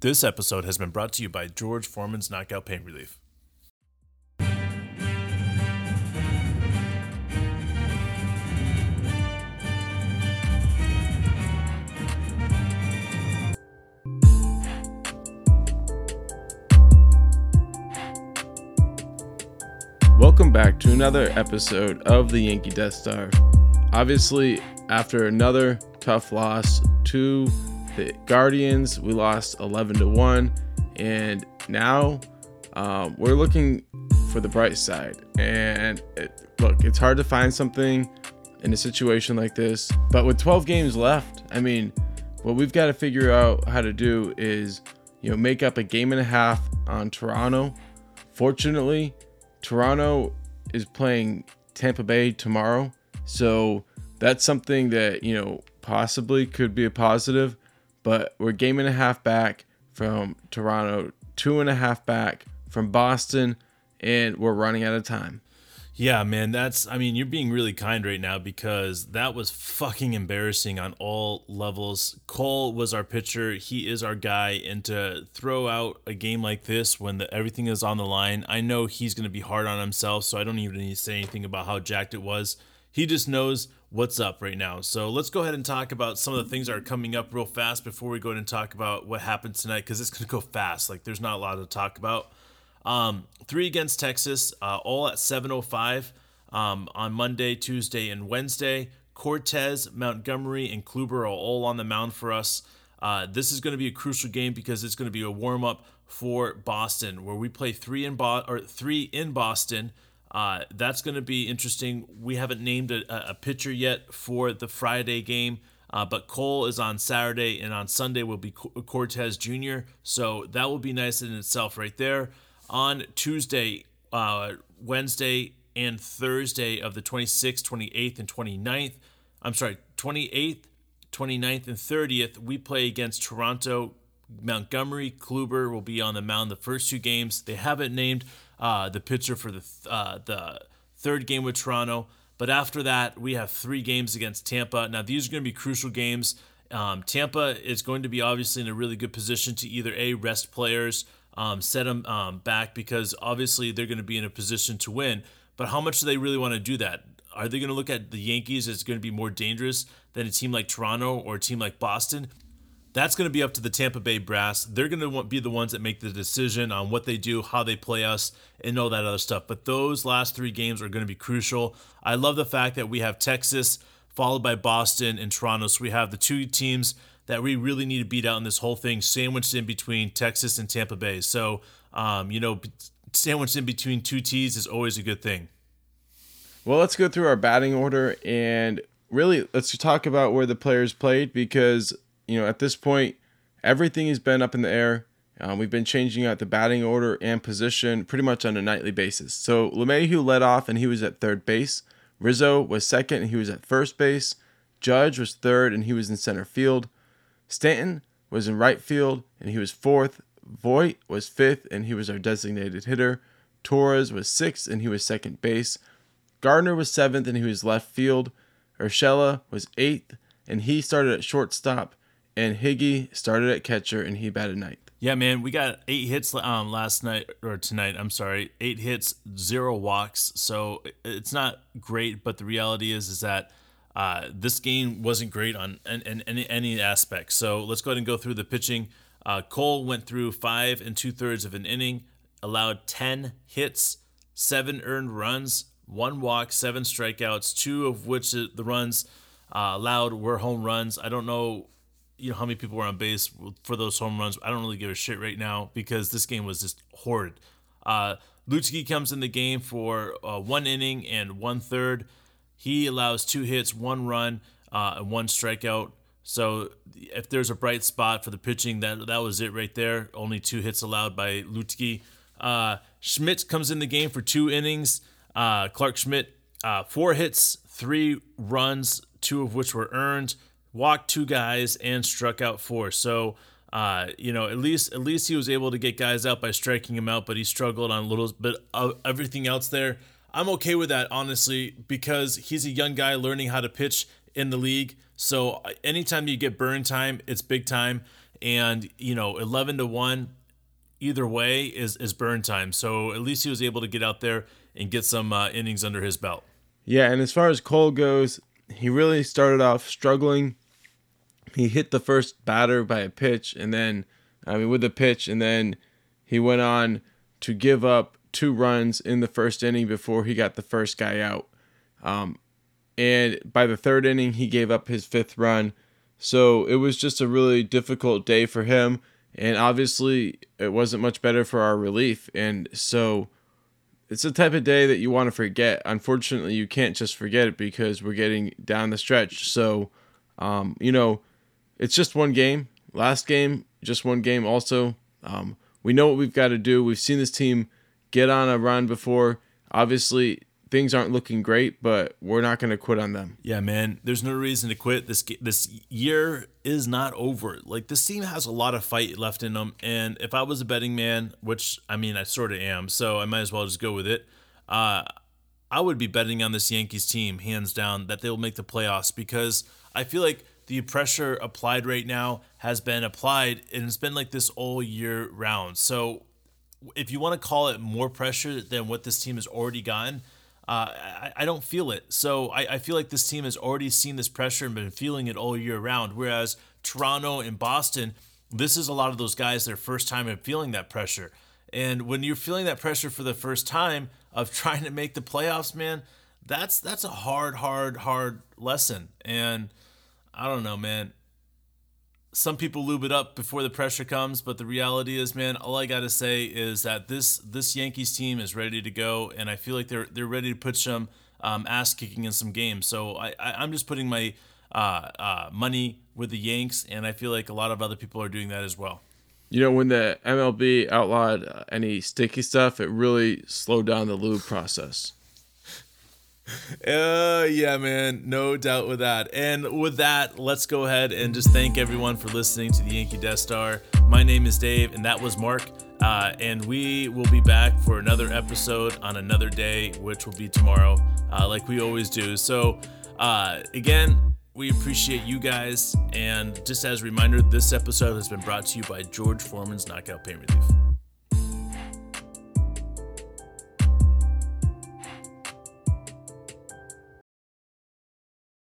This episode has been brought to you by George Foreman's Knockout Pain Relief. Welcome back to another episode of the Yankee Death Star. Obviously, after another tough loss to the Guardians, we lost 11 to 1, and now um, we're looking for the bright side. And it, look, it's hard to find something in a situation like this, but with 12 games left, I mean, what we've got to figure out how to do is, you know, make up a game and a half on Toronto. Fortunately, Toronto is playing Tampa Bay tomorrow. So that's something that, you know, possibly could be a positive. But we're game and a half back from Toronto, two and a half back from Boston, and we're running out of time. Yeah, man, that's I mean, you're being really kind right now because that was fucking embarrassing on all levels. Cole was our pitcher, he is our guy and to throw out a game like this when the, everything is on the line, I know he's going to be hard on himself, so I don't even need to say anything about how jacked it was. He just knows what's up right now. So let's go ahead and talk about some of the things that are coming up real fast before we go ahead and talk about what happened tonight because it's going to go fast. Like there's not a lot to talk about. Um, three against Texas, uh, all at 7:05 um, on Monday, Tuesday, and Wednesday. Cortes, Montgomery, and Kluber are all on the mound for us. Uh, this is going to be a crucial game because it's going to be a warm up for Boston, where we play three in Bo- or three in Boston. Uh, that's going to be interesting. We haven't named a, a pitcher yet for the Friday game. Uh, but Cole is on Saturday, and on Sunday will be Cortes Jr. So that will be nice in itself, right there on Tuesday, uh, Wednesday, and Thursday of the 26th, 28th, and 29th. I'm sorry, 28th, 29th, and 30th. We play against Toronto. Montgomery Kluber will be on the mound the first two games. They haven't named uh, the pitcher for the uh, the third game with Toronto, but after that we have three games against Tampa. Now these are going to be crucial games. Um, Tampa is going to be obviously in a really good position to either a rest players um, set them um, back because obviously they're going to be in a position to win. But how much do they really want to do that? Are they going to look at the Yankees as going to be more dangerous than a team like Toronto or a team like Boston? That's going to be up to the Tampa Bay brass. They're going to be the ones that make the decision on what they do, how they play us, and all that other stuff. But those last three games are going to be crucial. I love the fact that we have Texas followed by Boston and Toronto. So we have the two teams that we really need to beat out in this whole thing, sandwiched in between Texas and Tampa Bay. So, um, you know, sandwiched in between two T's is always a good thing. Well, let's go through our batting order and really let's talk about where the players played because, you know, at this point, everything has been up in the air. Um, we've been changing out the batting order and position pretty much on a nightly basis. So LeMahieu led off and he was at third base. Rizzo was second and he was at first base. Judge was third and he was in center field. Stanton was in right field and he was fourth. Voit was fifth and he was our designated hitter. Torres was sixth and he was second base. Gardner was seventh and he was left field. Urshela was eighth and he started at shortstop. And Higgy started at catcher and he batted ninth. Yeah, man, we got eight hits um, last night or tonight. I'm sorry, eight hits, zero walks. So it's not great, but the reality is is that uh, this game wasn't great on in, in, in, any aspect. So let's go ahead and go through the pitching. Uh, Cole went through five and two thirds of an inning, allowed 10 hits, seven earned runs, one walk, seven strikeouts, two of which the runs uh, allowed were home runs. I don't know, you know, how many people were on base for those home runs. I don't really give a shit right now because this game was just horrid. Uh, comes in the game for uh, one inning and one third. He allows two hits, one run, uh, and one strikeout. So if there's a bright spot for the pitching, that that was it right there. Only two hits allowed by Luetge. Uh, Schmidt comes in the game for two innings. Uh, Clarke Schmidt, uh, four hits, three runs, two of which were earned. Walked two guys and struck out four. So uh, you know, at least at least he was able to get guys out by striking him out, but he struggled on a little bit of everything else there. I'm okay with that, honestly, because he's a young guy learning how to pitch in the league. So anytime you get burn time, it's big time. and you know, eleven to one, either way is is burn time. So at least he was able to get out there and get some uh, innings under his belt. Yeah, and as far as Cole goes, he really started off struggling. He hit the first batter by a pitch, and then, I mean, with the pitch, and then he went on to give up two runs in the first inning before he got the first guy out. Um, and by the third inning, he gave up his fifth run. So it was just a really difficult day for him. And obviously, it wasn't much better for our relief. And so it's the type of day that you want to forget. Unfortunately, you can't just forget it because we're getting down the stretch. So, um, you know, it's just one game. Last game, just one game. Also, um, we know what we've got to do. We've seen this team get on a run before. Obviously, things aren't looking great, but we're not going to quit on them. Yeah, man. There's no reason to quit. This this year is not over. Like this team has a lot of fight left in them, and if I was a betting man, which I mean I sort of am, so I might as well just go with it. Uh, I would be betting on this Yankees team hands down that they will make the playoffs because I feel like the pressure applied right now has been applied and it's been like this all year round. So if you want to call it more pressure than what this team has already gotten, uh, I, I, don't feel it. So I, I, feel like this team has already seen this pressure and been feeling it all year round. Whereas Toronto and Boston, this is a lot of those guys their first time of feeling that pressure. And when you're feeling that pressure for the first time of trying to make the playoffs, man, that's that's a hard, hard, hard lesson. And I don't know, man some people lube it up before the pressure comes, but the reality is, man, all I gotta say is that this this Yankees team is ready to go, and I feel like they're they're ready to put some um, ass kicking in some games. So I, I am just putting my uh, uh, money with the Yanks, and I feel like a lot of other people are doing that as well. You know, when the MLB outlawed any sticky stuff, it really slowed down the lube process. Uh, yeah, man, no doubt with that. And with that, let's go ahead and just thank everyone for listening to the Yankee Death Star. My name is Dave, and that was Mark. Uh, and we will be back for another episode on another day, which will be tomorrow, uh, like we always do. So, uh, again, we appreciate you guys. And just as a reminder, this episode has been brought to you by George Foreman's Knockout Pain Relief.